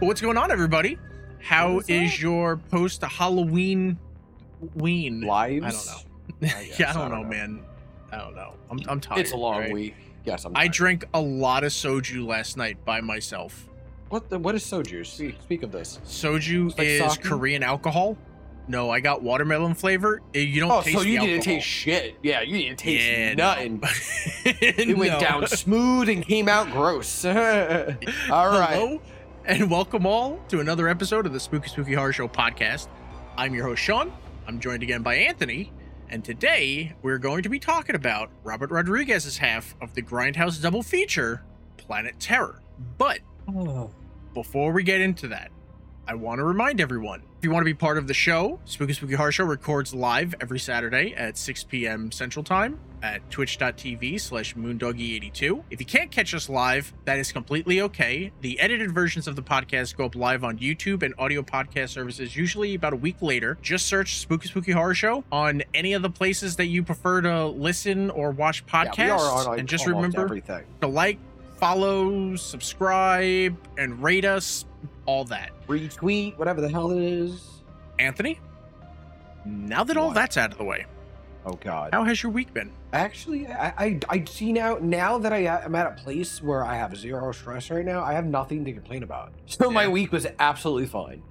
What's going on, everybody? How is is your post Halloween ween? Lives? I don't know. I guess, yeah, I I don't, don't know, know. man. I don't know. I'm, I'm tired. It's a long right? week. Yes, I'm. I drank a lot of soju last night by myself. What the? What is soju? Speak, speak of this. Soju like is sake? Korean alcohol. No, I got watermelon flavor. Eh, You don't. Oh, taste so you didn't taste shit. Yeah, you didn't taste yeah, nothing. No. It went No. down smooth and came out gross. all right. Hello, and welcome all to another episode of the Spooky Spooky Horror Show podcast. I'm your host, Sean. I'm joined again by Anthony, and today we're going to be talking about Robert Rodriguez's half of the Grindhouse double feature, Planet Terror. But oh. before we get into that, I want to remind everyone if you want to be part of the show, Spooky Spooky Horror Show records live every Saturday at 6 p.m. Central Time at twitch.tv slash moondoggie82. If you can't catch us live, that is completely okay. The edited versions of the podcast go up live on YouTube and audio podcast services usually about a week later. Just search Spooky Spooky Horror Show on any of the places that you prefer to listen or watch podcasts. Yeah, on and just remember everything. to like, follow, subscribe, and rate us. All that. Retweet, whatever the hell it is. Anthony, now that all What? that's out of the way, Oh God. how has your week been? Actually, I, I I see now now that I am at a place where I have zero stress right now. I have nothing to complain about. So my week was absolutely fine.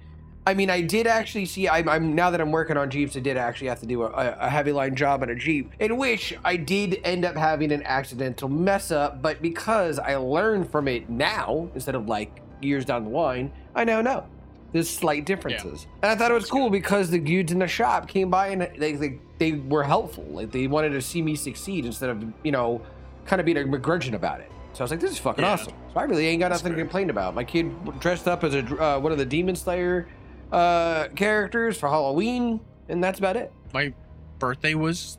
I mean, I did actually see. I'm, I'm now that I'm working on Jeeps. I did actually have to do a, a heavy line job on a Jeep, in which I did end up having an accidental mess up. But because I learned from it now instead of like years down the line, I now know there's slight differences. And I thought it was That's cool good. because the dudes in the shop came by and they, they they were helpful. Like they wanted to see me succeed instead of you know kind of being a begrudging about it. So I was like, this is fucking Yeah. awesome. So I really ain't got That's nothing to complain about. My kid dressed up as a uh, one of the Demon Slayer uh, characters for Halloween, and that's about it. My birthday was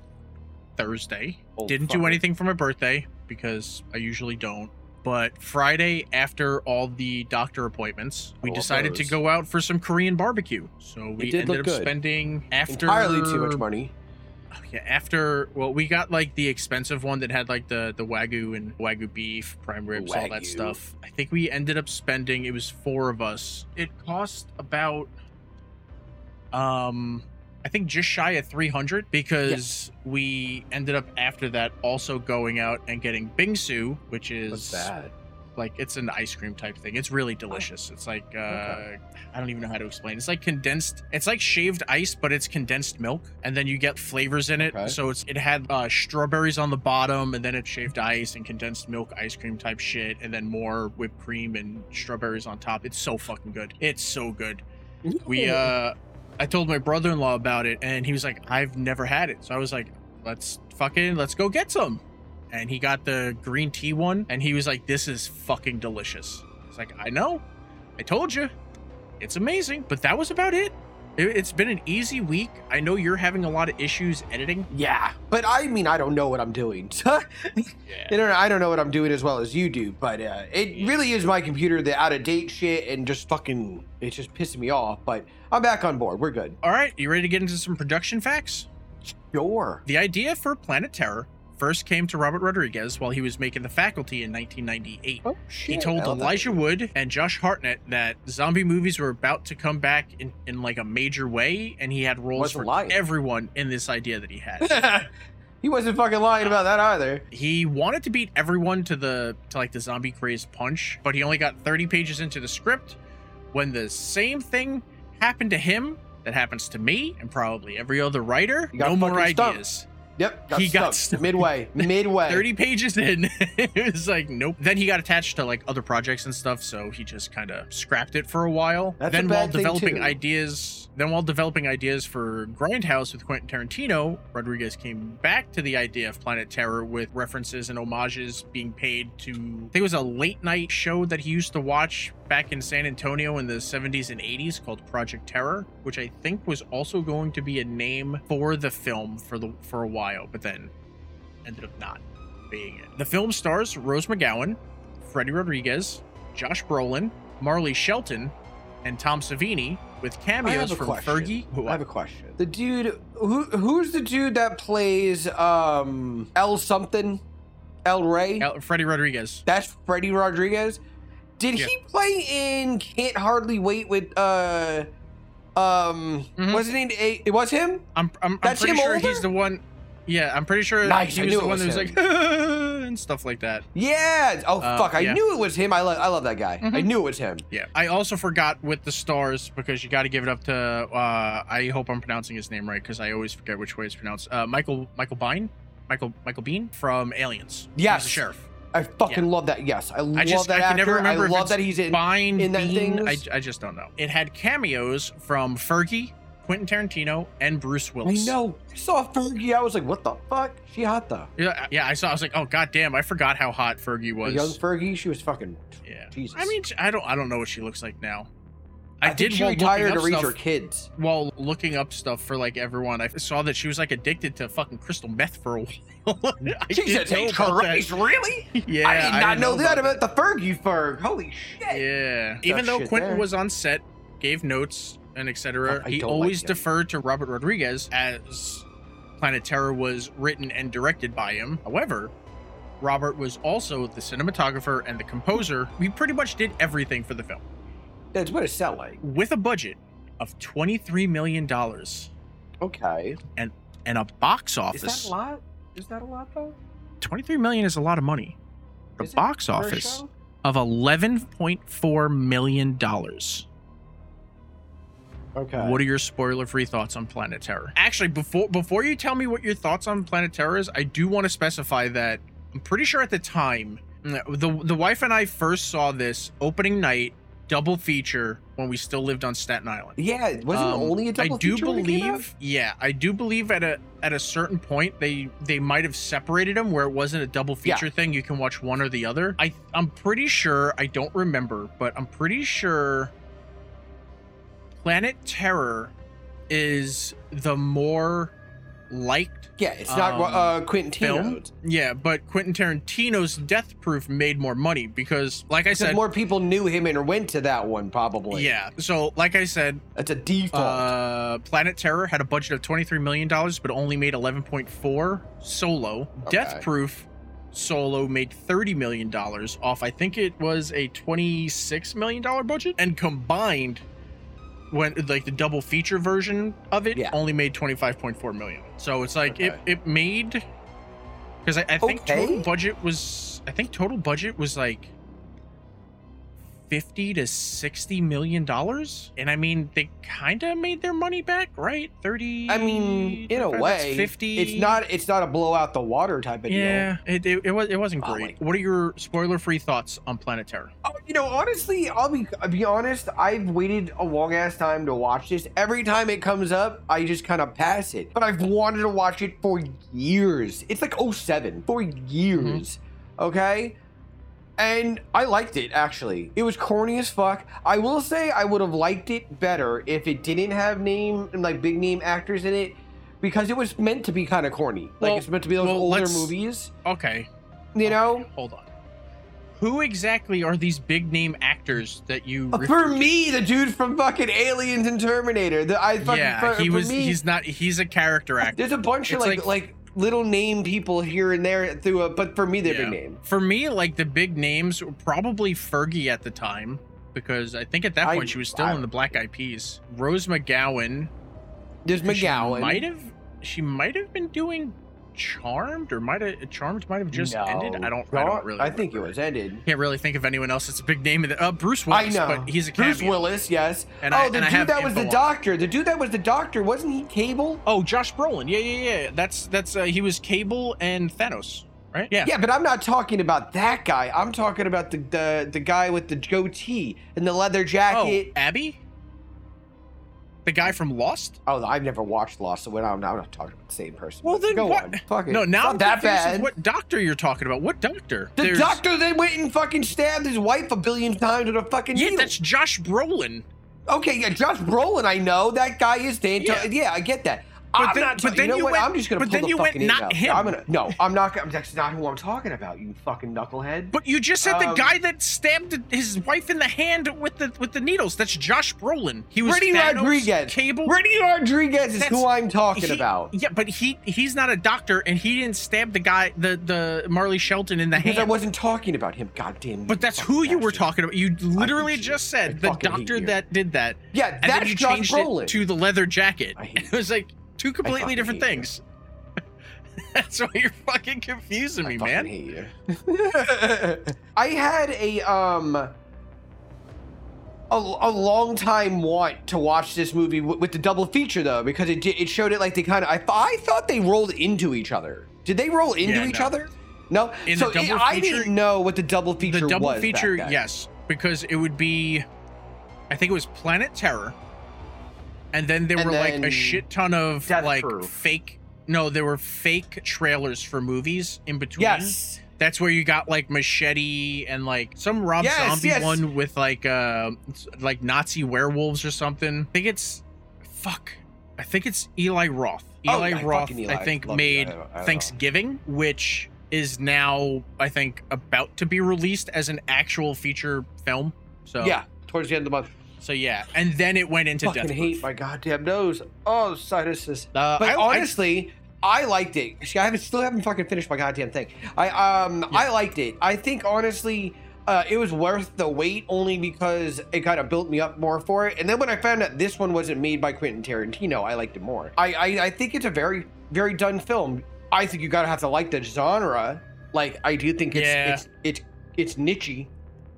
Thursday. Oh, Didn't do anything for my birthday because I usually don't. But Friday, after all the doctor appointments, we love decided to go out for some Korean barbecue. So we did ended up good. spending after Entirely too much money. Yeah, after well, we got like the expensive one that had like the the wagyu and wagyu beef, prime ribs, all that stuff. I think we ended up spending. It was four of us. It cost about, um, I think just shy of three hundred because we ended up after that also going out and getting bingsu, which is What's that? like it's an ice cream type thing. It's really delicious. It's like uh Okay. I don't even know how to explain. It's like condensed. It's like shaved ice, but it's condensed milk, and then you get flavors in it. Okay. So it's it had uh, strawberries on the bottom, and then it's shaved ice and condensed milk ice cream type shit, and then more whipped cream and strawberries on top. It's so fucking good. It's so good. We uh, I told my brother-in-law about it, and he was like, "I've never had it." So I was like, "Let's fucking let's go get some." And he got the green tea one, and he was like, "This is fucking delicious." It's like, "I know, I told you, it's amazing." But that was about it. It. It's been an easy week. I know you're having a lot of issues editing. Yeah, but I mean, I don't know what I'm doing. you Yeah. know, I don't know what I'm doing as well as you do. But uh, it really is my computer, the out of date shit, and just fucking, it's just pissing me off. But I'm back on board. We're good. All right, you ready to get into some production facts? Sure. The idea for Planet Terror first came to Robert Rodriguez while he was making The Faculty in 1998. Oh shit. He told I love that Elijah. Wood and Josh Hartnett that zombie movies were about to come back in, in like a major way, and he had roles Wasn't for lying. everyone in this idea that he had. he wasn't fucking lying about that either. he wanted to beat everyone to the to like the zombie crazed punch, but he only got 30 pages into the script when the same thing happened to him that happens to me and probably every other writer. No more ideas. stumped. Yep. Got He got stumped. stumped. midway. Midway. 30 pages in it was like nope then he got attached to like other projects and stuff so he just kind of scrapped it for a while That's a then bad while developing ideas then while developing ideas for grindhouse with quentin tarantino rodriguez came back to the idea of planet terror with references and homages being paid to i think it was a late night show that he used to watch back in san antonio in the 70s and 80s called project terror which i think was also going to be a name for the film for the for a while but then ended up not being it. The film stars Rose McGowan, Freddy Rodriguez, Josh Brolin, Marley Shelton, and Tom Savini, with cameos have a from question. Fergie. Who, I have a question. The dude who who's the dude that plays um L something? El Wray? El- Freddy Rodriguez. That's Freddy Rodriguez. Did Yeah. he play in Can't Hardly Wait with uh um Mhm. wasn't it a, it was him? I'm I'm, I'm pretty him sure older? he's the one. Yeah, I'm pretty sure Nice, he I was knew the it one was that was like and stuff like that. Yeah. Oh Uh, fuck, I yeah. knew it was him. I love I love that guy. I Mhm. knew it was him. Yeah. I also forgot with the stars because you got to give it up to. uh I hope I'm pronouncing his name right because I always forget which way it's pronounced. Uh, Michael Michael Bine, Michael Michael Bean from Aliens. Yes. The sheriff. I fucking love that. Yes, I love just- that I can actor. never remember I love that he's in. Bine, in that Bean. I. I just don't know. It had cameos from Fergie, Quentin Tarantino, and Bruce Willis. I know. I saw Fergie. I was like, what the fuck? She hot though. Yeah, yeah, I saw. I was like, oh god damn, I forgot how hot Fergie was. young Fergie. She was fucking. yeah. Jesus. I mean, I don't. I don't know what she looks like now. I, I, did she retired to raise stuff, her kids. while looking up stuff for like everyone. I saw that she was like addicted to fucking crystal meth for a while. I Jesus didn't know H. about that. Christ, really? Yeah, I did not didn't know, that about about the Fergie Ferg. Holy shit. Yeah. Even though Quentin there. was on set, gave notes and etc., he don't like always deferred to Robert Rodriguez as Planet Terror was written and directed by him. However, Robert was also the cinematographer and the composer. We pretty much did everything for the film That's what it sound like. with a budget of $23 million Okay. and and a box office. Is that a lot? Is that a lot though? 23 million is a lot of money. The Is box office of 11.4 million dollars. Okay. What are your spoiler-free thoughts on Planet Terror? Actually, before before you tell me what your thoughts on Planet Terror is, I do want to specify that I'm pretty sure at the time the the wife and I first saw this opening night double feature when we still lived on Staten Island. yeah, wasn't Um, only a double feature. I do feature when it came out? believe, yeah, I do believe at a at a certain point they they might have separated them where it wasn't a double Yeah. feature thing. You can watch one or the other. I I'm pretty sure I don't remember, but I'm pretty sure Planet Terror is the more liked Yeah, it's not um, uh, Quentin film. Yeah, but Quentin Tarantino's Death Proof made more money because, like I said, more people knew him and went to that one, probably. yeah. So, like I said, That's a default. Uh, Planet Terror had a budget of twenty-three million dollars, but only made eleven point four. Solo, Death Proof, Solo made thirty million dollars off. I think it was a twenty-six million dollar budget, and combined, when like the double feature version of it, Yeah. only made twenty-five point four million. So it's like it it made because I, I think Okay. total budget was I think total budget was like 50 to 60 million dollars and i mean they kind of made their money back right 30 I mean, in a way, 50 it's not it's not a blow out the water type of deal. yeah it, it, it was it wasn't Oh, great what are your spoiler free thoughts on planet terror Oh, you know, honestly, I'll be I'll be honest. I've waited a long ass time to watch this. Every time it comes up, I just kind of pass it. But I've wanted to watch it for years. It's like 07, for mm-hmm. years. Okay. And I liked it actually. It was corny as fuck. I will say I would have liked it better if it didn't have name like big name actors in it, because it was meant to be kind of corny. Like it's meant to be those well, older movies. okay You know. hold on who exactly are these big name actors that you Uh, For me, the dude from fucking Aliens and Terminator. The, I fucking, yeah for, he for was me, he's not he's a character actor There's a bunch of like, like- like little name people here and there through a, but for me they're Yeah. big name. For me, like the big names were probably Fergie at the time, because I think at that I- point she was still I- in the Black Eyed Peas. Rose McGowan. There's She McGowan. might have she might have been doing Charmed, or might have Charmed might have just No. ended. I don't. I don't really. I think it was ended. Can't really think of anyone else that's a big name. In the, uh, Bruce Willis. I know. but he's a cameo. Bruce Willis, yes. And oh, I- the dude that was the doctor. The dude that was the doctor wasn't he Cable? Oh, Josh Brolin. Yeah, yeah, yeah. That's that's uh, he was Cable and Thanos, right? Yeah. Yeah, but I'm not talking about that guy. I'm talking about the the, the guy with the goatee and the leather jacket. Oh, jacket. Abby. The guy from Lost. Oh, I've never watched Lost, so we're not, I'm not talking about the same person. Well, then go what? on. Fuck it. No, It's now not I'm that bad. What doctor you're talking about? What doctor? The There's- doctor that went and fucking stabbed his wife a billion times with a fucking Yeah, needle. that's Josh Brolin. Okay, yeah, Josh Brolin, I know that guy is Dan. Yeah. Yeah. yeah, I get that. I'm then- but But then you know you went- I'm just gonna but then the you went not him. him. I'm gonna. No, I'm not. gonna- That's not who I'm talking about. You fucking knucklehead. But you just said the Um, guy that stabbed his wife in the hand with the with the needles. That's Josh Brolin. He was Thanos, Rodriguez. Cable. Freddy Rodriguez is That's- who I'm talking He- about. Yeah, but he he's not a doctor, and he didn't stab the guy, the the Marley Shelton in the Because hand. I wasn't talking about him. Goddamn. but that's who you were talking about. You literally just I said the doctor that did that, Yeah, that's Josh Brolin. to the leather jacket. I It was like two completely different things. that's why you're fucking confusing me, I fucking man. hate you. I had a um a, a long time want to watch this movie w- with the double feature though because it it showed it like they kind of I, th- I thought they rolled into each other. Did they roll into Yeah, each no. other? No. In so the it- double I feature- didn't know what the double feature the double was. feature, yes, because it would be, I think it was Planet Terror, and then there And were like a shit ton of Death like Proof. fake. No, there were fake trailers for movies in between. Yes. That's where you got like Machete and like some Rob Yes, Zombie yes. one with like uh like Nazi werewolves or something. I think it's fuck. I think it's Eli Roth. Oh, Eli I Roth, fucking Eli. I think, Love made. I- I- Thanksgiving, which is now I think about to be released as an actual feature film. So Yeah, towards the end of the month. So yeah, and then it went into Fucking Death hate Proof. my goddamn nose. Oh, sinuses. Uh, But I- I- honestly, I, liked it. See, I haven't still haven't fucking finished my goddamn thing. I um Yeah. I liked it. I think honestly, uh, it was worth the wait only because it kind of built me up more for it. And then when I found out this one wasn't made by Quentin Tarantino, I liked it more. I I, I think it's a very very done film. I think you gotta have to like the genre. Like I do think it's Yeah. it's it's it's nichey.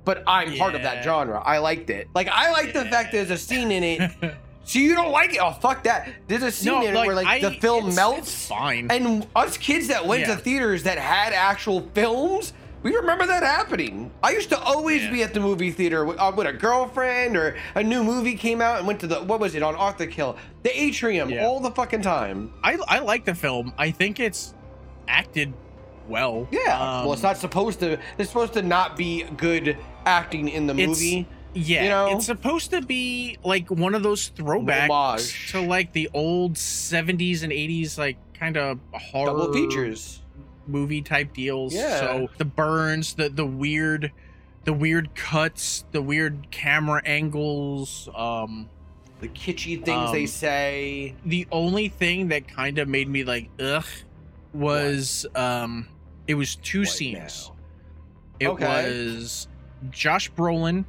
But I'm part of that genre. I liked it. Like I like the fact there's a scene in it so you don't like it? Oh fuck that! There's a scene no, in it like, where like I- the film it's- melts, It's fine. and us kids that went Yeah. to theaters that had actual films, we remember that happening. I used to always Yeah. be at the movie theater with, uh, with a girlfriend, or a new movie came out and went to the what was it on Arthur Kill, the atrium, Yeah. all the fucking time. I I like the film. I think it's acted well. Yeah. Um, well, it's not supposed to. It's supposed to not be good acting in the It's- movie. Yeah, you know? it's supposed to be like one of those throwbacks Homage. to like the old 70s and 80s, like kind of horror Double features. movie type deals. Yeah. So the burns, the the weird, the weird cuts, the weird camera angles. Um, The kitschy things they Um, say. the only thing that kind of made me like ugh was um, it was two What scenes. now? It Okay. was Josh Brolin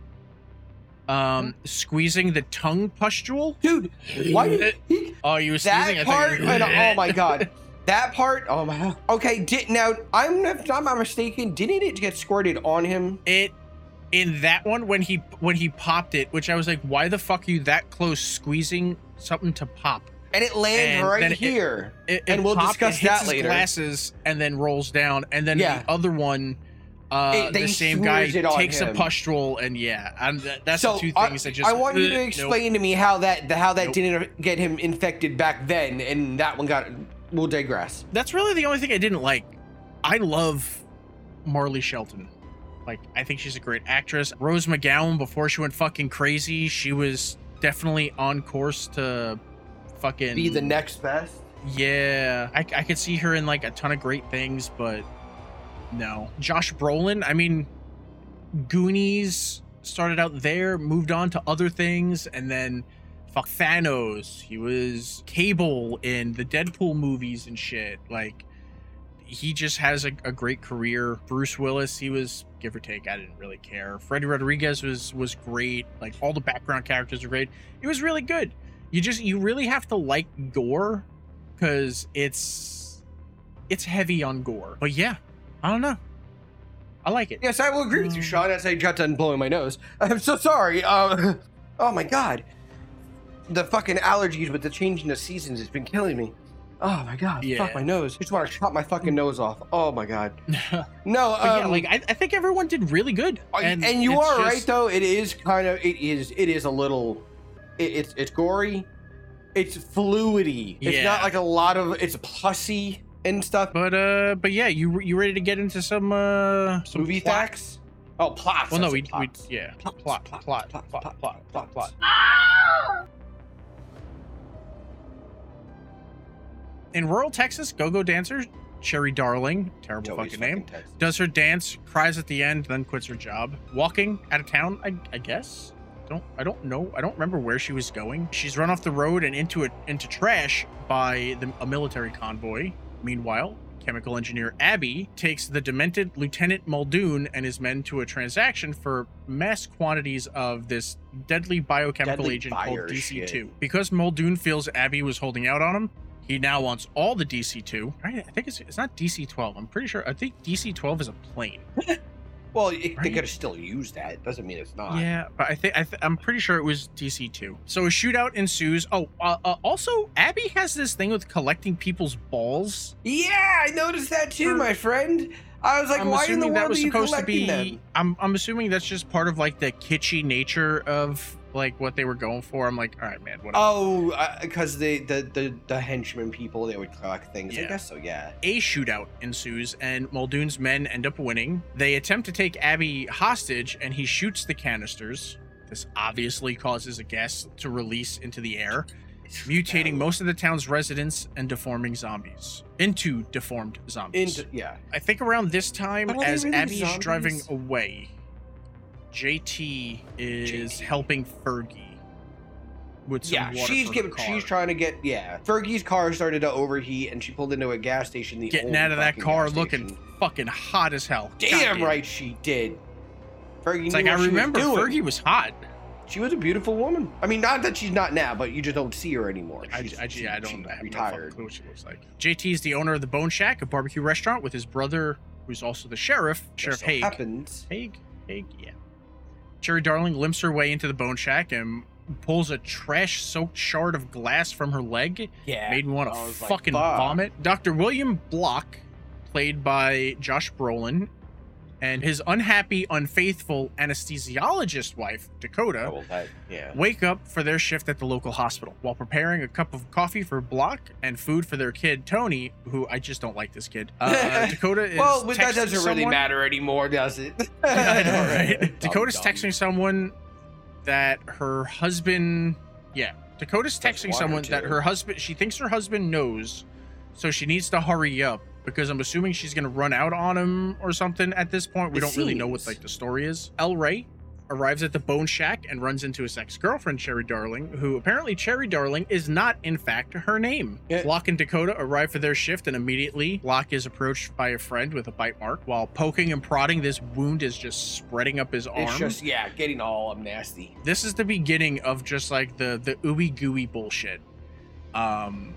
um squeezing the tongue pustule. Dude, why did he, Oh, you that sneezing? I thought part? you were- and, oh my god, that part. Oh my. God. Okay, did now I'm if I'm not mistaken. Didn't it get squirted on him? It in that one when he when he popped it, which I was like, why the fuck are you that close squeezing something to pop? And it lands And right then it- here. It, And we'll popped, discuss it that later. Glasses and then rolls down, and then Yeah. the other one. Uh, It- the same guy smooths it on takes a him. pustule, and yeah, and that, that's so the two I- things that just. I want you uh, to nope. explain to me how that the, how that Nope. didn't get him infected back then, and that one got. We'll digress. that's really the only thing I didn't like. I love Marley Shelton. Like, I think she's a great actress. Rose McGowan, before she went fucking crazy, she was definitely on course to fucking Be the next best. Yeah, I, I could see her in like a ton of great things, but no. Josh Brolin, I mean, Goonies started out there, moved on to other things, and then fuck Thanos. He was Cable in the Deadpool movies and shit. Like, he just has a, a great career. Bruce Willis, he was give or take. I didn't really care. Freddy Rodriguez was was great. Like all the background characters are great. It was really good. You just you really have to like gore because it's it's heavy on gore. But yeah, I don't know. I like it. Yes, I will agree with you. Sean. As I got done blowing my nose. I'm so sorry. Uh, oh my god, the fucking allergies with the changing of seasons has been killing me. Oh my god, Yeah. fuck my nose. I Just want to chop my fucking nose off. Oh my god. but No, yeah, um, like I, I think everyone did really good. and, and you it's are right just- though. It is kind of it is it is a little it, it's it's gory. It's fluidy. It's Yeah. not like a lot of it's pussy and stuff. But uh, but yeah, you you ready to get into some uh some Movie plot? facts. Oh, plots. Well, no, we, we yeah plot plots, plot plots, plot plot plot plot plot. in rural Texas, go-go dancer Cherry Darling, terrible Toby's fucking name, Texas. does her dance, cries at the end, then quits her job. Walking out of town, I, I guess. Don't I don't know. I don't remember where she was going. She's run off the road and into it into trash by the, a military convoy. Meanwhile, chemical engineer Abby takes the demented Lieutenant Muldoon and his men to a transaction for mass quantities of this deadly biochemical Deadly agent called DC2. shit. Because Muldoon feels Abby was holding out on him, he now wants all the DC2. I think it's it's not DC12. I'm pretty sure. I think DC12 is a plane. Well, it, they could have still used that. It doesn't mean it's not. Yeah, but I think I th- I'm pretty sure it was DC2. So a shootout ensues. Oh, uh, uh, also Abby has this thing with collecting people's balls. Yeah, I noticed that too, my friend. I was like, I'm why in the assuming world that was are you supposed to collecting be. them? I'm I'm assuming that's just part of like the kitschy nature of like what they were going for. I'm like, all right, man, whatever. Oh, uh, because the, the the the henchmen people they would collect things. I guess so. Yeah. a shootout ensues and Muldoon's men end up winning. They attempt to take Abby hostage and he shoots the canisters. This obviously causes a gas to release into the air, mutating most of the town's residents and deforming zombies into deformed zombies. Into yeah. I think around this time, But are they as really driving away, JT is JT. helping Fergie with some Yeah, water she's giving. She's trying to get. Yeah, Fergie's car started to overheat, and she pulled into a gas station. The getting out of that car looking fucking hot as hell. Damn right she did. Fergie It's like I was remember doing. Fergie was hot. She was a beautiful woman. I mean, not that she's not now, but you just don't see her anymore. I, She's- I, she- I don't she I have no fucking retired. clue what she looks like. JT is the owner of the Bone Shack, a barbecue restaurant, with his brother, who's also the sheriff, Sheriff so Hague. happens. Hague, Hague, yeah. Cherry Darling limps her way into the Bone Shack and pulls a trash-soaked shard of glass from her leg. Yeah. Made me want to was like, fucking vomit. Dr. William Block, played by Josh Brolin, and his unhappy, unfaithful anesthesiologist wife, Dakota, Oh, well, that, yeah. wake up for their shift at the local hospital while preparing a cup of coffee for Block and food for their kid Tony, who I just don't like this kid. Uh, Dakota is well, but that doesn't really matter anymore, does it? I know, right? Dumb, Dakota's dumb. texting someone that her husband. Yeah, Dakota's Doesn't texting someone that her husband. She thinks her husband knows, so she needs to hurry up because I'm assuming she's gonna run out on him or something. At this point, we It don't really know what like the story is. El Wray arrives at the Bone Shack and runs into his ex-girlfriend Cherry Darling, who apparently Cherry Darling is not in fact her name. Yeah. Block and Dakota arrive for their shift, and immediately Block is approached by a friend with a bite mark. While poking and prodding, this wound is just spreading up his arm. It's just yeah, getting all nasty. this is the beginning of just like the the ooey gooey bullshit. Um,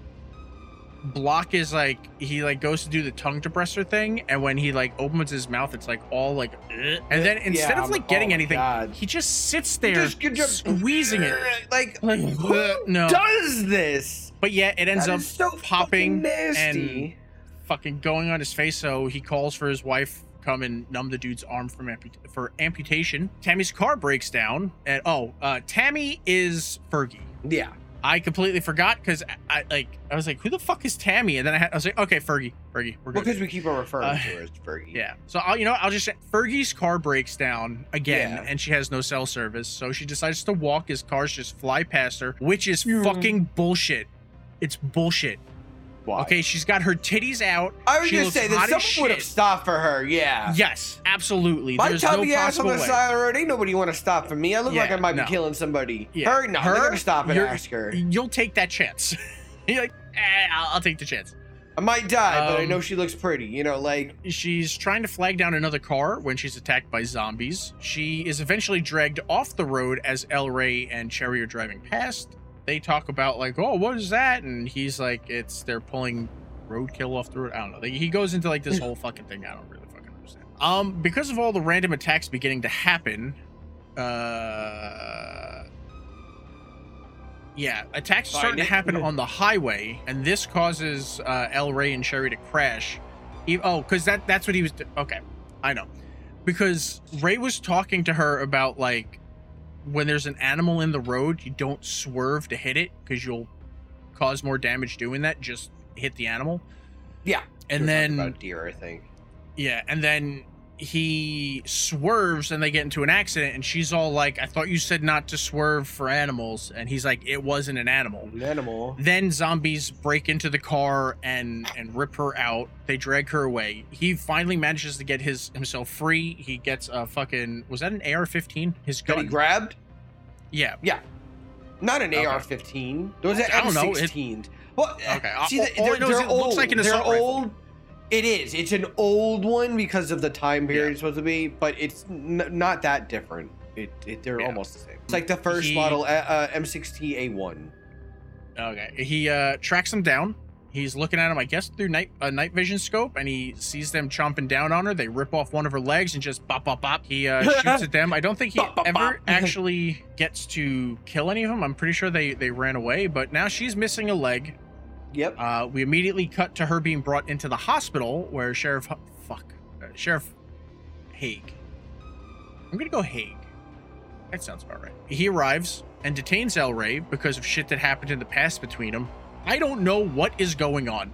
Block is like he like goes to do the tongue depressor thing, and when he like opens his mouth, it's like all like, "Ugh." and then instead Yeah, of I'm- like getting oh anything, God. he just sits there Just your- squeezing it. Like, Like, who no, does this? but yeah, it ends That up so popping fucking nasty. fucking going on his face. So he calls for his wife come and numb the dude's arm from amput- for amputation. Tammy's car breaks down, and oh, uh, Tammy is Fergie. yeah, I completely forgot because I, I like I was like, who the fuck is Tammy? And then I, had, I was like, okay, Fergie, Fergie, we're good. because we keep on referring Uh, to her as Fergie. yeah. So I'll you know I'll just Fergie's car breaks down again, Yeah. and she has no cell service, so she decides to walk. as cars just fly past her, which is Yeah. fucking bullshit. It's bullshit. Why? Okay, she's got her titties out. I was she gonna say that someone would have stopped for her. Yeah. Yes, absolutely. My There's no ass on the way. side of the road. Ain't nobody want to stop for me. I look like I might no. be killing somebody. Yeah. Her, no, Her, they're gonna stop and ask her. You'll take that chance. You're like, eh, I'll, I'll take the chance. I might die, but I Um, know she looks pretty. You know, like She's trying to flag down another car when she's attacked by zombies. She is eventually dragged off the road as El Wray and Cherry are driving past. They talk about like, "Oh, what is that?" And he's like, "It's they're pulling roadkill off the road." I don't know. He goes into like this whole fucking thing. I don't really fucking understand. Um, because of all the random attacks beginning to happen, uh, yeah, attacks are starting to happen on the highway, and this causes uh, El Wray and Cherry to crash. E- oh, because that that's what he was. okay, I know. Because Wray was talking to her about like when there's an animal in the road, you don't swerve to hit it because you'll cause more damage doing that. Just hit the animal. Yeah. And then about deer, I think. yeah, and then he swerves and they get into an accident and she's all like i thought you said not to swerve for animals and he's like it wasn't an animal An animal. then zombies break into the car and and rip her out they drag her away he finally manages to get his himself free he gets a fucking was that an ar-15 his Got he grabbed? yeah Yeah. Not an Okay. AR-15. Those are I don't know, it- M16s. Well, Okay, See, all- they- all I they're, they're it looks old. like an they're rifle. old. It is. It's an old one because of the time period Yeah. it's supposed to be, but it's n- not that different. It, it they're Yeah. almost the same. It's like the first He- model uh, uh, M60A1. Okay. He uh tracks them down. He's looking at him, I guess, through night a night vision scope, and he sees them chomping down on her. They rip off one of her legs and just bop bop bop. He uh, shoots at them. I don't think he Bop, bop, ever bop. actually gets to kill any of them. I'm pretty sure they they ran away, but now she's missing a leg. Yep. Uh, we immediately cut to her being brought into the hospital where Sheriff fuck uh, Sheriff Hague. I'm gonna go Hague. That sounds about right. He arrives and detains El Wray because of shit that happened in the past between them. I don't know what is going on.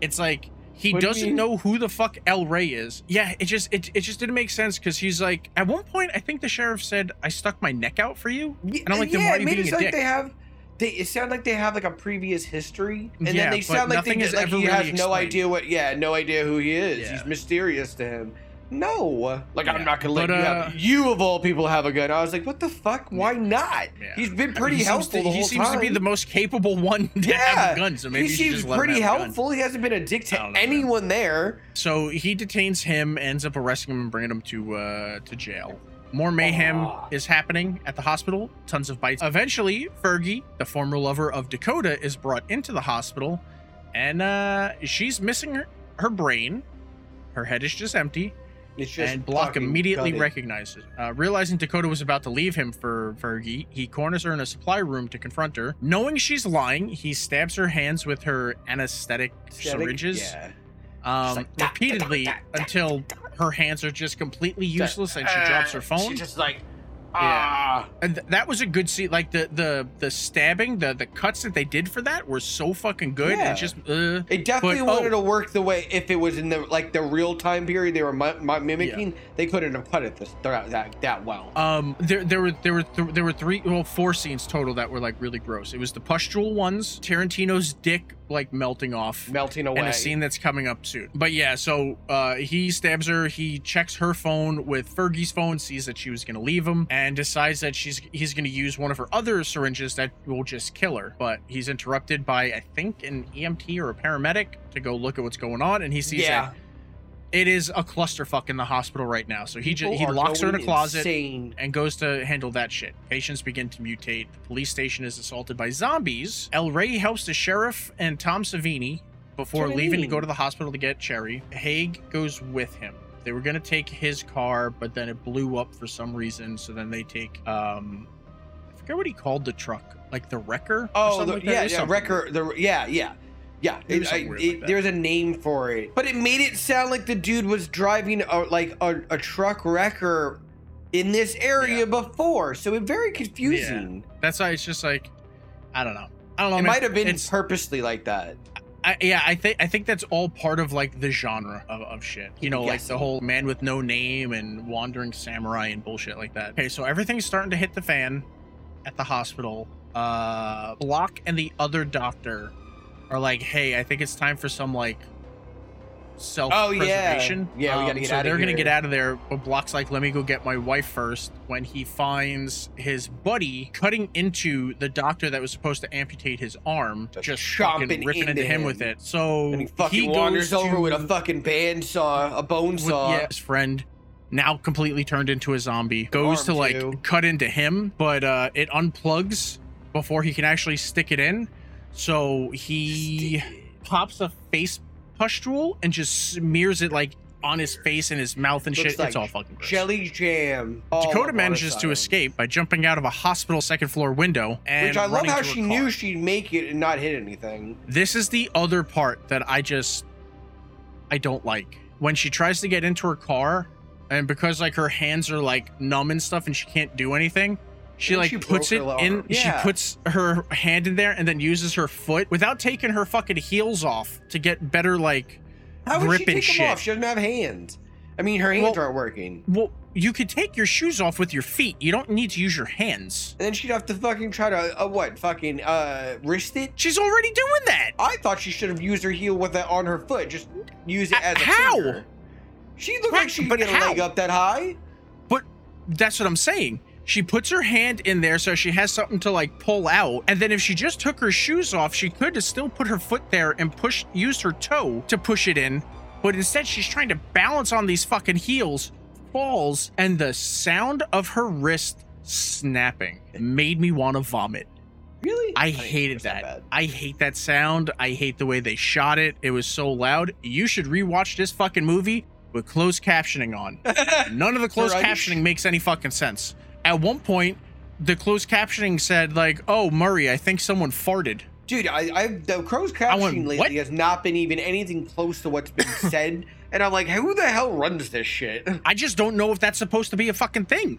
It's like he What doesn't mean? know who the fuck El Wray is. Yeah, it just it, it just didn't make sense because he's like at one point I think the sheriff said I stuck my neck out for you. And I'm like, then yeah, why are you being a sound dick? like they have. They it sounds like they have like a previous history, and Yeah, then they sound like they is like he really has no idea what. Yeah, no idea who he is. Yeah. He's mysterious to him. No, like Yeah, I'm not gonna let but, you uh, have. You of all people have a gun. I was like, what the fuck? Why not? He's been I mean, pretty he seems helpful to, the he seems time. to be the most capable one to yeah, have a gun, so maybe he seems just pretty helpful. He hasn't been a dick to anyone there. So he detains him, ends up arresting him and bringing him to uh, to jail. More mayhem Aw. is happening at the hospital. Tons of bites. Eventually, Fergie, the former lover of Dakota, is brought into the hospital, and uh, she's missing her, her brain. Her head is just empty, It's just and Block immediately gutted. recognizes. Uh, realizing Dakota was about to leave him for Fergie, he corners her in a supply room to confront her. Knowing she's lying, he stabs her hands with her anesthetic Aesthetic? syringes Yeah. um, like, "Da, da, repeatedly until her hands are just completely useless and she drops her phone. She's just like, Yeah. ah. And th- that was a good scene. Like the the the stabbing, the the cuts that they did for that were so fucking good. Yeah. And just uh, It definitely But- wanted oh. to work the way if it was in the like the real time period they were mi- mi- mimicking. They couldn't have cut it this that that, that well. um there there were there were th- there were three well four scenes total that were like really gross. It was the pustule ones, Tarantino's dick like melting off. melting away. and a scene that's coming up soon. But yeah, so uh, he stabs her. He checks her phone with Fergie's phone, sees that she was going to leave him, and decides that she's he's going to use one of her other syringes that will just kill her. But he's interrupted by I think an EMT or a paramedic to go look at what's going on, and he sees yeah, that it is a clusterfuck in the hospital right now. So he just he locks her in a closet Insane. and goes to handle that shit. Patients begin to mutate. The police station is assaulted by zombies. El Wray helps the sheriff and Tom Savini before What do you leaving to mean? go to the hospital to get Cherry. Hague goes with him. They were gonna take his car, but then it blew up for some reason. So then they take um, I forget what he called the truck, like the wrecker. or Oh, something the, like that. yeah, yeah, something wrecker. The yeah, yeah, yeah. It It- I- it- like there's a name for it, but it made it sound like the dude was driving a, like a, a truck wrecker in this area Yeah. before, so it's very confusing. That's why it's just like, I don't know. I don't know. It might have been purposely like that. I, yeah, I think I think that's all part of like the genre of, of shit. You know, like the whole man with no name and wandering samurai and bullshit like that. Okay, so everything's starting to hit the fan at the hospital. Uh Block and the other doctor are like, "Hey, I think it's time for some like self-preservation." Oh, Yeah, we gotta Um, get so outta they're gonna get out of there. But Block's like, "Let me go get my wife first. When he finds his buddy cutting into the doctor that was supposed to amputate his arm, Just just, fucking ripping into into him him. with it. So And he fucking goes wanders over to- with a fucking bandsaw, a bone with- saw. yeah, his friend now completely turned into a zombie goes Arm to like too. cut into him but uh it unplugs before he can actually stick it in so he pops a face pustule and just smears it like on his face and his mouth and Looks shit like it's all fucking gross. Jelly jam. all Dakota up manages to escape by jumping out of a hospital second floor window and Which I love running how to she her knew she'd make it and not hit anything. This is the other part that I just I don't like. When she tries to get into her car and because like her hands are like numb and stuff and she can't do anything, she like she puts it in arm. she puts her hand in there and then uses her foot without taking her fucking heels off to get better like How would grip she and take shit. them off? She doesn't have hands. I mean, her hands Well- aren't working. Well, you could take your shoes off with your feet. You don't need to use your hands. And then she'd have to fucking try to uh, what? Fucking uh wrist it. She's already doing that. I thought she should have used her heel with it on her foot. Just use it Uh, as a how? finger. She looked Right, like she could but get a how? leg up that high. But that's what I'm saying. She puts her hand in there so she has something to like pull out. And then if she just took her shoes off, she could have still put her foot there and push used her toe to push it in. But instead she's trying to balance on these fucking heels, falls, and the sound of her wrist snapping made me want to vomit. Really? I it hated that. I hate that sound. I hate the way they shot it. It was so loud. You should rewatch this fucking movie with closed captioning on. None of the closed captioning makes any fucking sense. At one point, the closed captioning said like, "Oh, Murray, I think someone farted." Dude, I, I the crow's I went, captioning lately "What?" has not been even anything close to what's been said, and I'm like, who the hell runs this shit? I just don't know if that's supposed to be a fucking thing.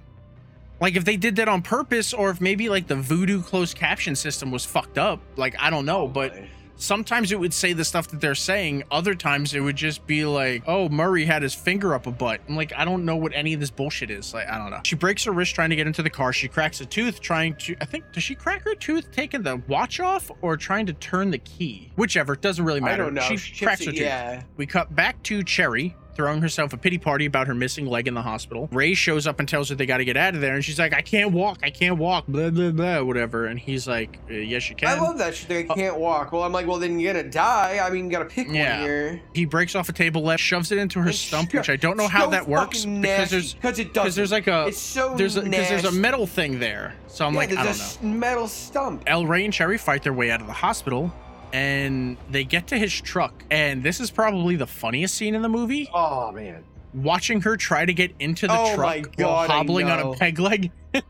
Like if they did that on purpose, or if maybe like the Vudu closed caption system was fucked up. Like I don't know, but sometimes it would say the stuff that they're saying. Other times it would just be like, "Oh, Murray had his finger up a butt." I'm like, I don't know what any of this bullshit is. Like, I don't know. She breaks her wrist trying to get into the car. She cracks a tooth trying to. I think does she crack her tooth taking the watch off or trying to turn the key? Whichever. It doesn't really matter. I don't know. She Chips cracks it- her tooth. Yeah. We cut back to Cherry throwing herself a pity party about her missing leg in the hospital. Wray shows up and tells her they got to get out of there, and she's like, "I can't walk. I can't walk." Blah blah blah. Whatever. And he's like, uh, "Yes, you can." I love that. She's like, I can't walk. Well, I'm like, well, then you're gonna die. I mean, you gotta pick Yeah. one here. He breaks off a table left, shoves it into her And stump, which I don't know how so that works fucking because nasty, there's 'cause it because does. there's like a it's so there's because there's a metal thing there. So I'm yeah, like, I don't know. metal stump. El Wray and Cherry fight their way out of the hospital, and they get to his truck. And this is probably the funniest scene in the movie. Oh man. watching her try to get into the Oh truck my while hobbling on a peg leg.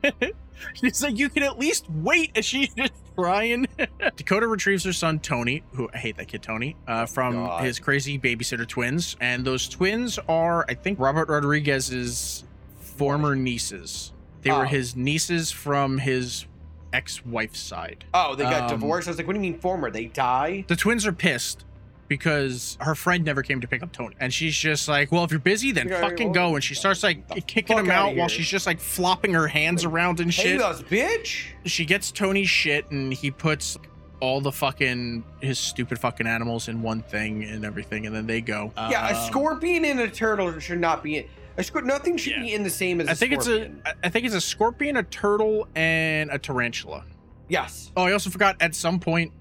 She's like, you can at least wait as she's just trying. Dakota retrieves her son Tony, who I hate that kid Tony, uh, from God. his crazy babysitter twins, and those twins are, I think, Robert Rodriguez's former nieces. They were Oh. his nieces from his ex-wife's side. Oh, they got Um, divorced. I was like, what do you mean former? They die? The twins are pissed because her friend never came to pick up Tony. And she's just like, well, if you're busy, then Okay, fucking well, go. And she starts like kicking him out while she's just like flopping her hands around and Hey, shit. us, bitch. She gets Tony's shit and he puts all the fucking his stupid fucking animals in one thing and everything. And then they go. yeah, a Um, scorpion and a turtle should not be in. A nothing should Yeah. be in the same as a I think a, scorpion. I- I think it's a scorpion, a turtle, and a tarantula. Yes. Oh, I also forgot at some point,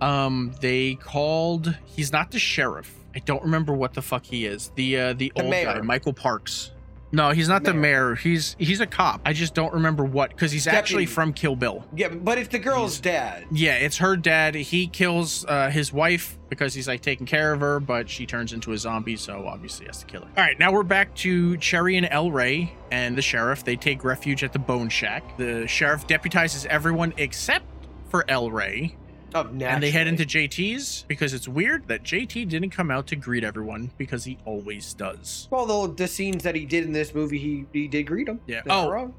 um, they called. He's not the sheriff. I don't remember what the fuck he is. The uh, the, The old guy. Michael Parks. No, he's not the Mayor. mayor. He's he's a cop. I just don't remember what because he's actually from Kill Bill. Yeah, but it's the girl's dad. Yeah, it's her dad. He kills uh, his wife because he's like taking care of her, but she turns into a zombie, so obviously he has to kill her. All right, now we're back to Cherry and El Wray and the sheriff. They take refuge at the Bone Shack. The sheriff deputizes everyone except for El Wray, And they head into JT's because it's weird that JT didn't come out to greet everyone because he always does. Well, the, the scenes that he did in this movie, he he did greet them. Yeah. They're Oh, wrong.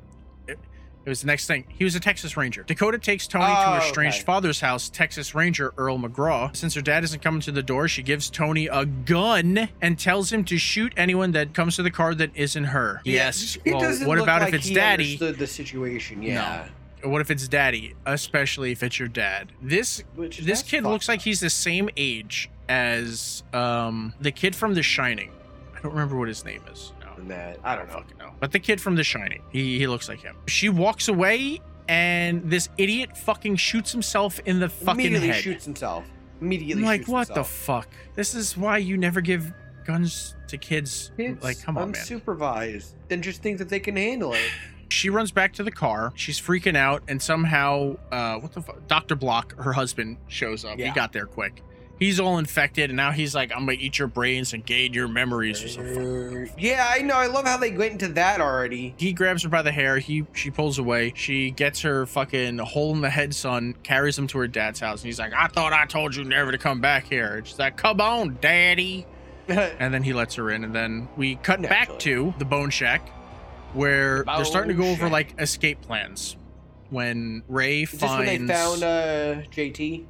It was the next thing. He was a Texas Ranger. Dakota takes Tony to Oh, her estranged okay. father's house, Texas Ranger Earl McGraw. Since her dad isn't coming to the door, she gives Tony a gun and tells him to shoot anyone that comes to the car that isn't her. yes. It Well, what about like if it's daddy? The situation. Yeah. What if it's daddy? Especially if it's your dad. This Which this kid looks like he's the same age as um the kid from The Shining. I don't remember what his name is. No. That I don't know. fucking know. But the kid from The Shining, he, he looks like him. She walks away, and this idiot fucking shoots himself in the fucking Immediately head. shoots himself. Immediately. I'm like, what the fuck? This is why you never give guns to kids. Kids, like, come on, man. unsupervised. Then just think that they can handle it. She runs back to the car. She's freaking out, and somehow, uh, what the fuck? Dr. Block, her husband, shows up. He got there quick. He's all infected, and now he's like, I'm gonna eat your brains and gain your memories or something. Yeah, I know. I love how they went into that already. He grabs her by the hair. He she pulls away. She gets her fucking hole in the head son, carries him to her dad's house, and he's like, "I thought I told you never to come back here." And she's like, "Come on, daddy." And then he lets her in, and then we cut back to the Bone Shack, where The they're starting to go Bone over like escape plans. When Wray Is this when they found uh, JT?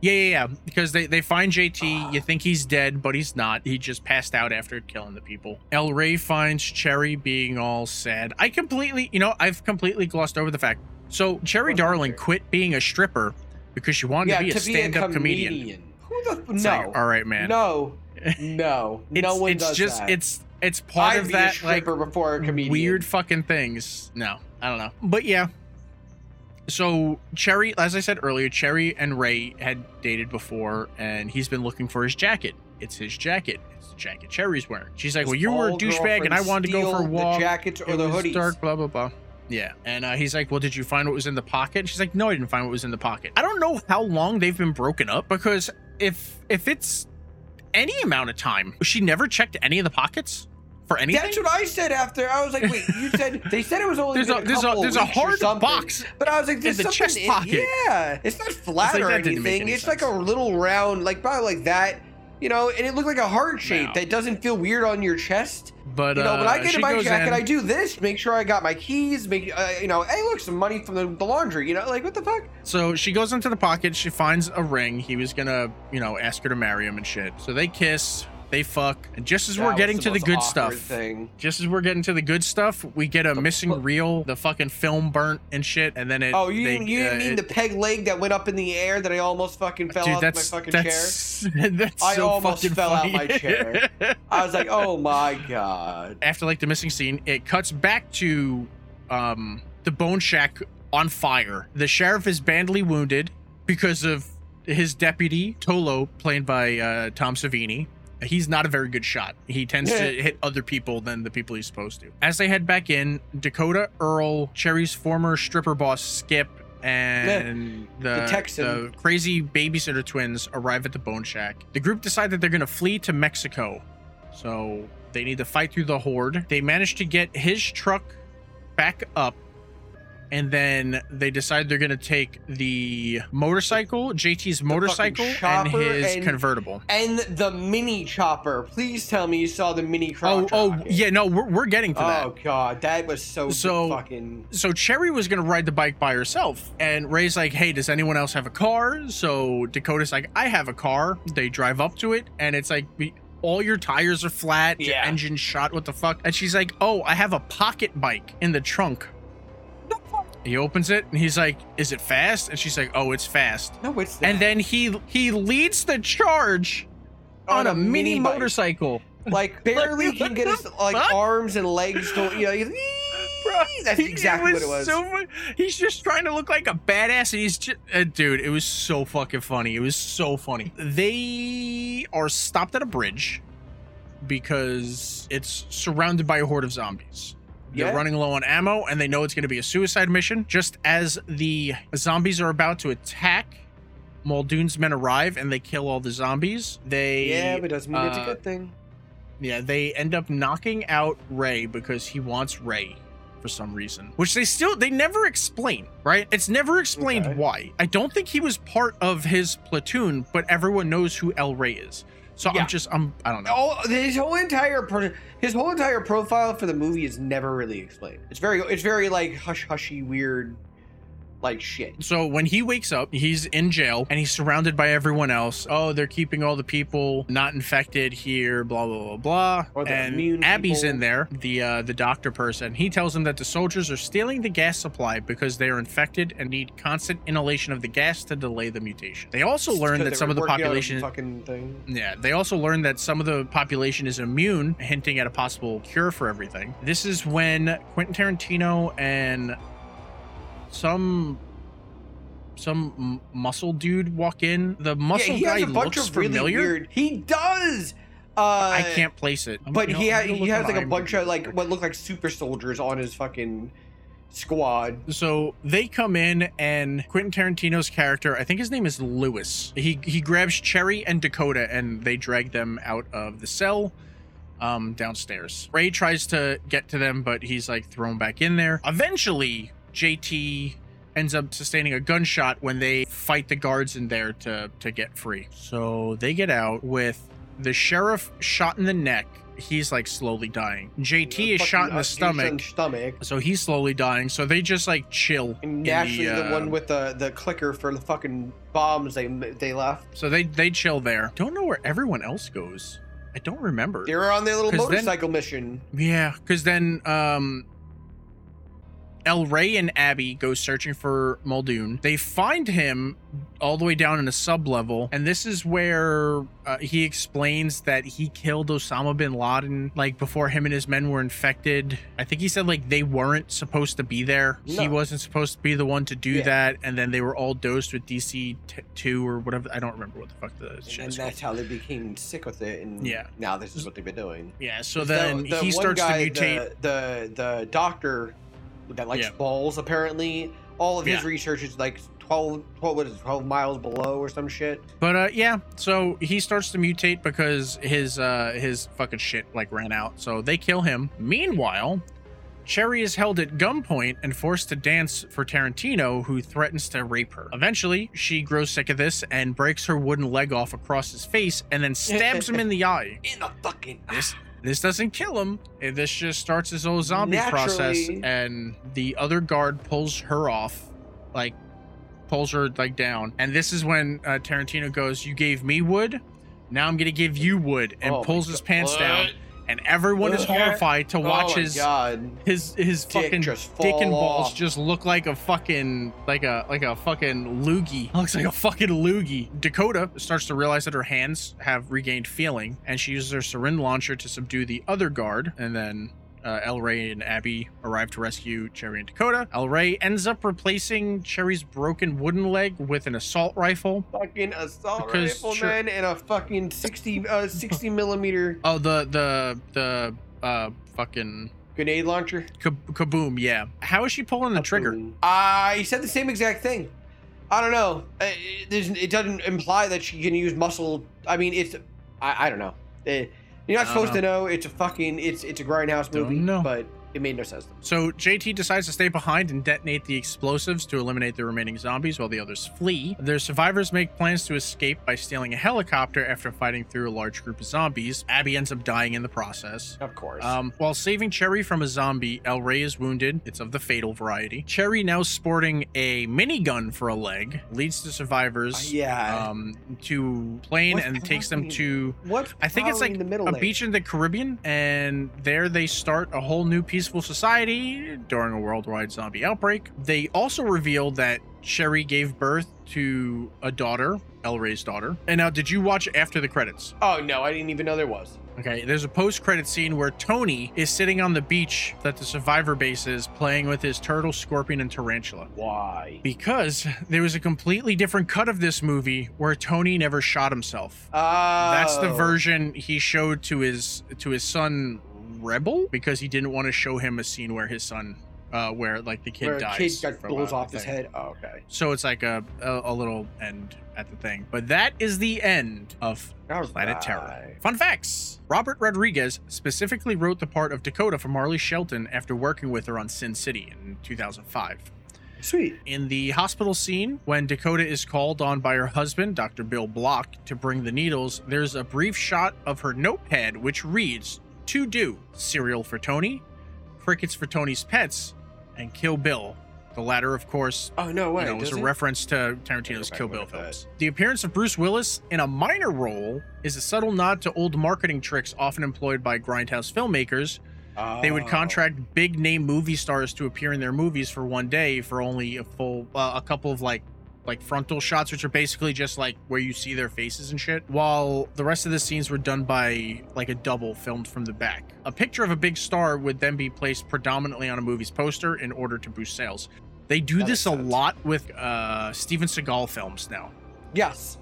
Yeah, yeah, yeah. Because they, they find JT. You think he's dead, but he's not. He just passed out after killing the people. El Wray finds Cherry being all sad. I completely, you know, I've completely glossed over the fact. So Cherry What's Darling quit being a stripper because she wanted yeah, to be a stand-up comedian. Who the It's no? like, all right, man. No, no, it's, no one it's does just that. it's it's part I'd of be that a like stripper before a comedian. weird fucking things. No, I don't know. But yeah. So Cherry, as I said earlier, Cherry and Wray had dated before, and he's been looking for his jacket. It's his jacket. It's the jacket Cherry's wearing. She's like, His "Well, you were a all douchebag, and I wanted to go for a steal walk. The jackets or it the was hoodies. dark, blah blah blah." Yeah, and uh, he's like, "Well, did you find what was in the pocket?" And She's like, "No, I didn't find what was in the pocket." I don't know how long they've been broken up because if if it's any amount of time, she never checked any of the pockets for anything. That's what I said after. I was like, wait, you said they said it was only There's a a, there's a there's a hard box. But I was like, there's the something chest in- pocket. Yeah, it's not flat like, or that didn't make anything. any It's like a little round, like probably like that. You know, and it looked like a heart shape No. that doesn't feel weird on your chest. But You know, uh, when I get in my jacket, in- I do this. Make sure I got my keys. Make uh, you know, hey, look, some money from the, the laundry. You know, like what the fuck? So she goes into the pocket. She finds a ring. He was gonna, you know, ask her to marry him and shit. So they kiss. They fuck. And just as That we're getting to the good stuff, Thing. just as we're getting to the good stuff, we get a missing reel. The fucking film burnt and shit. And then it. Oh, you they, didn't, you didn't uh, mean it- the peg leg that went up in the air that I almost fucking fell Dude, off my that's fucking chair? that's that's I so almost fell out funny. my chair. I was like, oh my god. After like the missing scene, it cuts back to um the bone shack on fire. The sheriff is badly wounded because of his deputy Tolo, played by uh, Tom Savini. He's not a very good shot. He tends to hit other people than the people he's supposed to. As they head back in, Dakota, Earl, Cherry's former stripper boss Skip, and the, the the crazy babysitter twins arrive at the Bone Shack. The group decide that they're going to flee to Mexico. So they need to fight through the horde. They manage to get his truck back up. And then they decide they're going to take the motorcycle, JT's motorcycle, and his and- convertible. And the mini chopper. Please tell me you saw the mini Oh, oh, rocket. yeah, no, we're, we're getting to that. Oh god, that was so, So- fucking. so Cherry was gonna ride the bike by herself, and Wray's like, "Hey, does anyone else have a car?" So Dakota's like, "I have a car." They drive up to it, and it's like, we- all your tires are flat, your Yeah. engine's shot. What the fuck? And she's like, "Oh, I have a pocket bike in the trunk." He opens it, and he's like, "Is it fast?" And she's like, "Oh, it's fast." No, it's And then he he leads the charge on, a, mini, bike. motorcycle. like barely Like, can get his like fuck? arms and legs to you know. he's- Bro, That's exactly what it was. So, fu- he's just trying to look like a badass, and he's just, uh, dude. It was so fucking funny. It was so funny. They are stopped at a bridge because it's surrounded by a horde of zombies. They're Yeah. running low on ammo, and they know it's going to be a suicide mission. Just as the zombies are about to attack, Muldoon's men arrive and they kill all the zombies. They yeah, but doesn't mean it's a uh, good thing. yeah, they end up knocking out Wray because he wants Wray for some reason, which they still they never explain, right? It's never explained Okay. why. I don't think he was part of his platoon, but everyone knows who El Wray is. So Yeah. I'm just I'm I don't know. Oh, his whole entire per- his whole entire profile for the movie is never really explained. It's very it's very like hush hushy weird, like shit. So when he wakes up, he's in jail and he's surrounded by everyone else. Oh, they're keeping all the people not infected here, blah blah blah blah. Or the and immune Abby's people. in there, the uh, the doctor person. He tells him that the soldiers are stealing the gas supply because they are infected and need constant inhalation of the gas to delay the mutation. They also learn that some of the population fucking thing. yeah, they also learned that some of the population is immune, hinting at a possible cure for everything. This is when Quentin Tarantino and some some m- muscle dude walk in. The muscle yeah, he guy has a bunch looks of really familiar. weird. He does. Uh, I can't place it, I'm- But you know, he I'm ha- he has like a bunch of like what look like super soldiers on his fucking squad. So they come in, and Quentin Tarantino's character, I think his name is Lewis. He he grabs Cherry and Dakota, and they drag them out of the cell, um, downstairs. Wray tries to get to them, but he's like thrown back in there. Eventually, JT ends up sustaining a gunshot when they fight the guards in there to to get free. So they get out with the sheriff shot in the neck. he's like slowly dying. JT is shot in the stomach, Stomach. so he's slowly dying. So they just like chill. And in the, uh, one with the the clicker for the fucking bombs they they left. So they they chill there. Don't know where everyone else goes. I don't remember. They were on their little 'Cause then- motorcycle mission. Yeah, because then um, El Wray and Abby go searching for Muldoon. They find him all the way down in a sub level, and this is where uh, he explains that he killed Osama bin Laden like before him and his men were infected. I think he said like they weren't supposed to be there. He wasn't supposed to be the one to do Yeah. that, and then they were all dosed with DC t- two or whatever. I don't remember what the fuck the shit And called. that's how they became sick with it. And Yeah. now this is what they've been doing. Yeah, so then the he one starts guy, to mutate. The, the the doctor that likes Yeah. balls apparently. All of his Yeah. research is like 12, 12, what is it, 12 miles below or some shit. But uh yeah, so he starts to mutate because his uh his fucking shit like ran out. So they kill him. Meanwhile, Cherry is held at gunpoint and forced to dance for Tarantino, who threatens to rape her. Eventually, she grows sick of this and breaks her wooden leg off across his face and then stabs him in the eye. In the fucking This this doesn't kill him. This just starts his whole zombie process, and the other guard pulls her off, like pulls her like down. And this is when uh, Tarantino goes, "You gave me wood, now I'm gonna give you wood," and Oh pulls his God. pants down. And everyone is horrified to oh watch oh his God. his his Dick fucking dick and balls off. just look like a fucking like a like a fucking loogie. Looks like a fucking loogie. Dakota starts to realize that her hands have regained feeling, and she uses her syringe launcher to subdue the other guard. And then uh, El Wray and Abby arrive to rescue Cherry and Dakota. El Wray ends up replacing Cherry's broken wooden leg with an assault rifle. Fucking assault Because, rifle sure. man and a fucking 60 uh 60 millimeter Oh, the the the uh fucking grenade launcher. ka- kaboom. Yeah. How is she pulling the trigger? I said the same exact thing. I don't know. Uh, It, it doesn't imply that she can use muscle. I mean, it's. I, I don't know. Eh, you're not supposed to know. It's a fucking. It's it's a grindhouse Don't movie. know. But it made no sense. So JT decides to stay behind and detonate the explosives to eliminate the remaining zombies while the others flee. Their survivors make plans to escape by stealing a helicopter after fighting through a large group of zombies. Abby ends up dying in the process. Of course. Um, while saving Cherry from a zombie, El Wray is wounded. It's of the fatal variety. Cherry, now sporting a minigun for a leg, leads the survivors yeah. um, to plane What's and takes them to What's I think it's like the middle a beach in the Caribbean, and there they start a whole new peaceful society during a worldwide zombie outbreak. They also revealed that Cherry gave birth to a daughter, El Wray's daughter. And now, did you watch after the credits? Oh no, I didn't even know there was. Okay, there's a post-credit scene where Tony is sitting on the beach that the survivor base is playing with his turtle, scorpion, and tarantula. Why? Because there was a completely different cut of this movie where Tony never shot himself. Uh, That's the version he showed to his to his son Rebel because he didn't want to show him a scene where his son uh where like the kid where dies. kid got blows off his thing. head. Oh, okay. So it's like a, a a little end at the thing. But that is the end of Planet Terror. Fun facts. Robert Rodriguez specifically wrote the part of Dakota for Marley Shelton after working with her on Sin City in 2005. Sweet. In the hospital scene, when Dakota is called on by her husband, Dr. Bill Block, to bring the needles, there's a brief shot of her notepad which reads To do cereal for Tony, crickets for Tony's pets, and Kill Bill. The latter, of course, Oh no way. you know, was a it? reference to Tarantino's Kill Bill look that. films. The appearance of Bruce Willis in a minor role is a subtle nod to old marketing tricks often employed by grindhouse filmmakers they would Oh. contract big name movie stars to appear in their movies for one day for only a full uh, a couple of like like frontal shots which are basically just like where you see their faces and shit while the rest of the scenes were done by like a double filmed from the back a picture of a big star would then be placed predominantly on a movie's poster in order to boost sales they do That this a sense. lot with uh steven seagal films now Yes.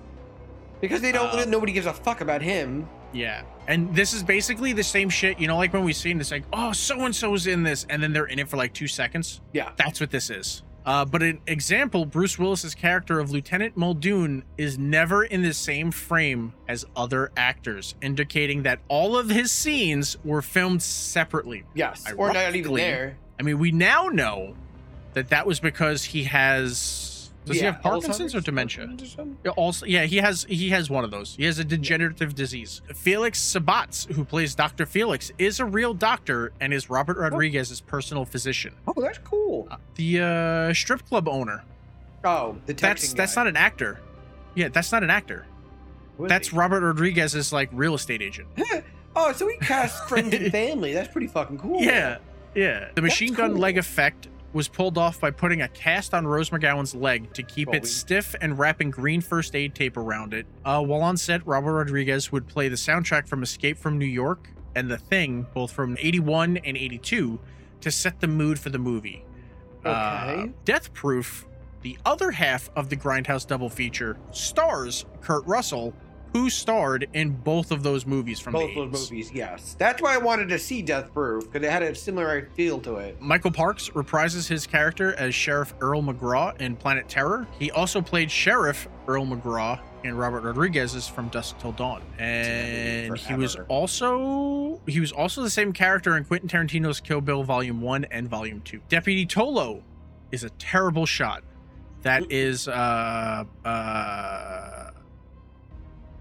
Because they don't. Um, nobody gives a fuck about him. Yeah. And this is basically the same shit, you know, like when we see seen this, like, oh, so and so's in this, and then they're in it for like two seconds. Yeah. That's what this is. Uh, but an example, Bruce Willis's character of Lieutenant Muldoon is never in the same frame as other actors, indicating that all of his scenes were filmed separately. Yes. Or not even there. I mean, we now know that that was because he has Does he have Parkinson's or dementia? Yeah, Also, yeah, he has he has one of those. He has a degenerative disease. Felix Sabates, who plays Doctor Felix, is a real doctor and is Robert Rodriguez's personal physician. Oh, that's cool. Uh, The uh, strip club owner. Oh, the That's texting that's not an actor. Yeah, that's not an actor. That's? Robert Rodriguez's like real estate agent. Oh, so he cast friends and family. That's pretty fucking cool. Yeah, yeah. The machine gun cool. leg effect was pulled off by putting a cast on Rose McGowan's leg to keep it stiff and wrapping green first aid tape around it. Uh, while on set, Robert Rodriguez would play the soundtrack from Escape from New York and The Thing, both from 81 and 82, to set the mood for the movie. Uh, Okay. Death Proof, the other half of the Grindhouse double feature, stars Kurt Russell, who starred in both of those movies from Both the those movies, yes. That's why I wanted to see Death Proof because it had a similar feel to it. Michael Parks reprises his character as Sheriff Earl McGraw in Planet Terror. He also played Sheriff Earl McGraw in Robert Rodriguez's From Dusk Till Dawn. And he was also he was also the same character in Quentin Tarantino's Kill Bill Volume 1 and Volume 2. Deputy Tolo is a terrible shot. That is uh uh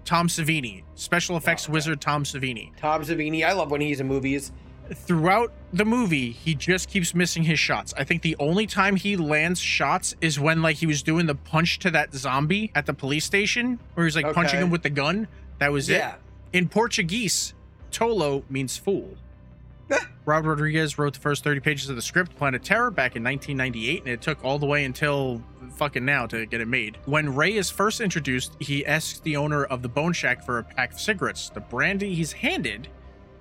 Tom Savini, special oh, effects okay. wizard Tom Savini Tom Savini, I love when he's in movies. throughout the movie he just keeps missing his shots i think the only time he lands shots is when like he was doing the punch to that zombie at the police station where he's like punching him with the gun that was yeah. it in portuguese tolo means fool Robert Rodriguez wrote the first 30 pages of the script, Planet Terror, back in 1998, and it took all the way until fucking now to get it made. When Wray is first introduced, he asks the owner of the Bone Shack for a pack of cigarettes. The brandy he's handed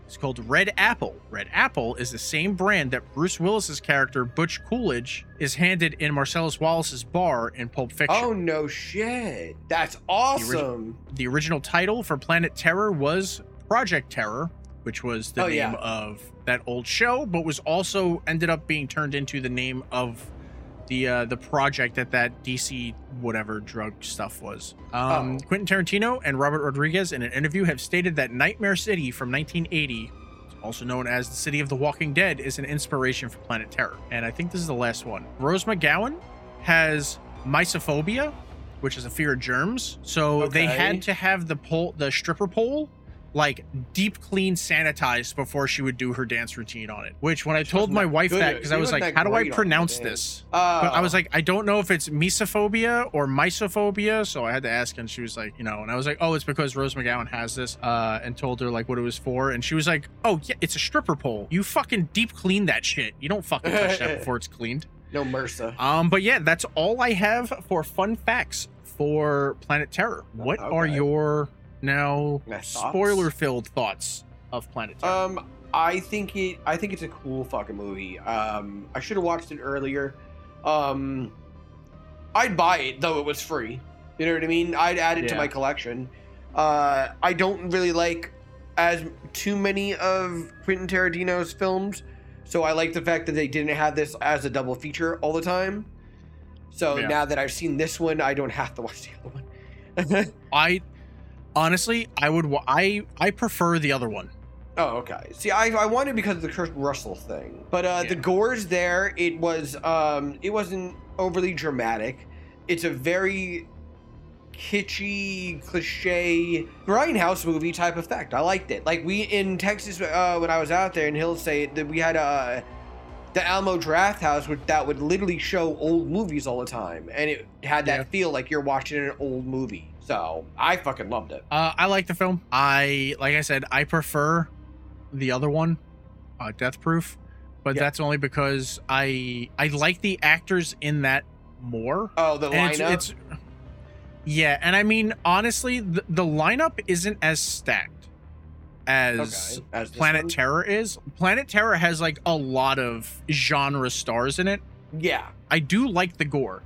is called Red Apple. Red Apple is the same brand that Bruce Willis's character Butch Coolidge is handed in Marcellus Wallace's bar in Pulp Fiction. Oh no shit. That's awesome. The original title for Planet Terror was Project Terror, which was the Oh, name yeah. of that old show, but was also ended up being turned into the name of the uh, the project that that DC whatever drug stuff was. Um, Oh. Quentin Tarantino and Robert Rodriguez in an interview have stated that Nightmare City from 1980, also known as the City of the Walking Dead, is an inspiration for Planet Terror. And I think this is the last one. Rose McGowan has mysophobia, which is a fear of germs. So they had to have the pole, the stripper pole, like deep clean sanitized before she would do her dance routine on it. Which when I She told my wife that because I was like, how do I pronounce this? Uh, But I was like, I don't know if it's mesophobia or mysophobia, so I had to ask, and she was like, you know, and I was like, oh, it's because Rose McGowan has this, uh, and told her like what it was for, and she was like, oh yeah, it's a stripper pole. You fucking deep clean that shit. You don't fucking touch that before it's cleaned. no MRSA. Um, but yeah, that's all I have for fun facts for Planet Terror. What are your now spoiler-filled thoughts of Planet Terror? Um, I think it. I think it's a cool fucking movie. Um, I should have watched it earlier. Um, I'd buy it though it was free. You know what I mean? I'd add it to my collection. Uh, I don't really like as too many of Quentin Tarantino's films, so I like the fact that they didn't have this as a double feature all the time. So Yeah. now that I've seen this one, I don't have to watch the other one. I honestly, I would, wa- I, I prefer the other one. Oh, okay. See, I, I wanted because of the Kurt Russell thing, but uh, the Yeah. gore's there. It was um, it wasn't overly dramatic. It's a very kitschy, cliche grindhouse movie type effect. I liked it. Like we in Texas uh, when I was out there, and he'll say that we had uh, the Alamo Draft House would, that would literally show old movies all the time, and it had that Yeah. feel like you're watching an old movie. So I fucking loved it. Uh, I like the film. I, like I said, I prefer the other one, uh, Death Proof, but Yeah. that's only because I, I like the actors in that more. Oh, the And lineup. it's, it's yeah and i mean honestly the, the lineup isn't as stacked as okay. As planet one? terror is planet terror has like a lot of genre stars in it Yeah. i do like the gore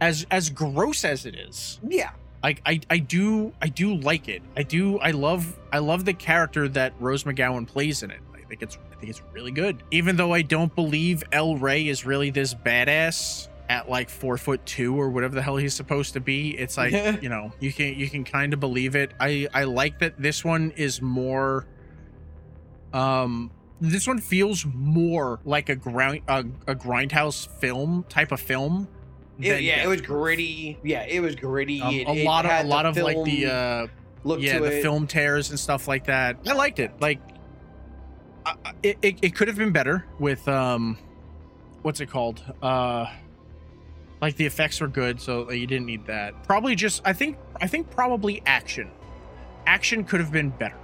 as as gross as it is Yeah. I, I i do i do like it. I do i love i love the character that rose mcgowan plays in it. I think it's i think it's really good. Even though i don't believe el wray is really this badass at like four foot two or whatever the hell he's supposed to be it's like you know you can you can kind of believe it. I i like that this one is more um this one feels more like a grind a, a grindhouse film type of film It- yeah, it was gritty. Yeah, it was gritty. Um, It- a lot of a lot of like the film uh look yeah the it. film tears and stuff like that. I liked it. Like I- I- it, it, it could have been better with um what's it called? Uh like the effects were good, so you didn't need that. Probably just I think I think probably action. Action could have been better.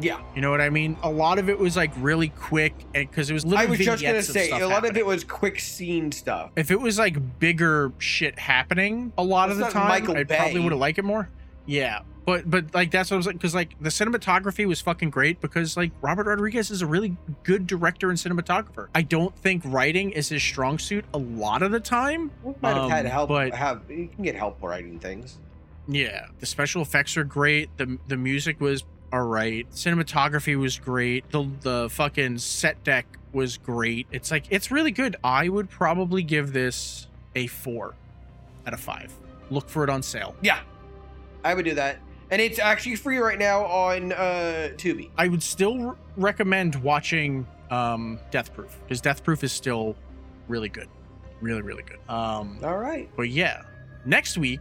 Yeah, You know what I mean? A lot of it was like really quick and because it was little I was just gonna say a lot of it was quick scene stuff. If it was like bigger shit happening a lot of the time, Michael I probably would have liked it more. Yeah, but but like that's what I was like because like the cinematography was fucking great because like Robert Rodriguez is a really good director and cinematographer. I don't think writing is his strong suit a lot of the time. Might have had Um, help. but- have you can get help writing things. Yeah, the special effects are great. the The music was all right. Cinematography was great. The the fucking set deck was great. It's like it's really good. I would probably give this a four out of five. Look for it on sale. Yeah, I would do that, and it's actually free right now on uh Tubi. I would still r- recommend watching um Death Proof because Death Proof is still really good, really really good. Um, All right. but yeah, next week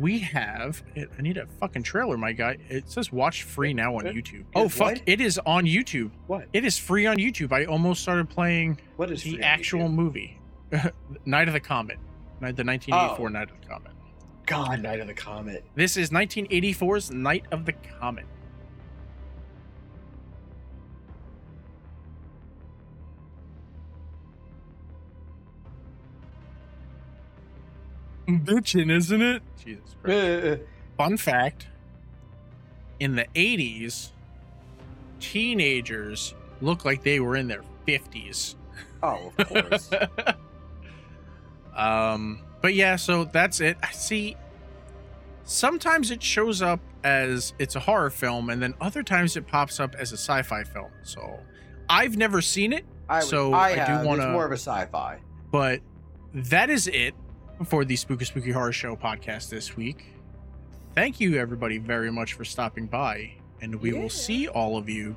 we have. I need a fucking trailer, my guy. It says watch free now on YouTube. Oh fuck! what? It is on YouTube. What? It is free on YouTube. I almost started playing What is the actual movie, Night of the Comet, Night- the 1984 Oh. Night of the Comet. God, Night of the Comet. This is 1984's Night of the Comet. Bitchin', isn't it? Jesus Christ. Uh, Fun fact in the 80s, teenagers looked like they were in their 50s. oh, of course. um, but yeah, so that's it. I see. Sometimes it shows up as it's a horror film, and then other times it pops up as a sci-fi film. So I've never seen it, I So, I, I do wanna- It's more of a sci-fi. but that is it for the Spooky Spooky Horror Show podcast this week. Thank you, everybody, very much for stopping by, and we Yeah. will see all of you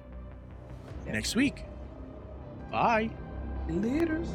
next week. Bye. Leaders.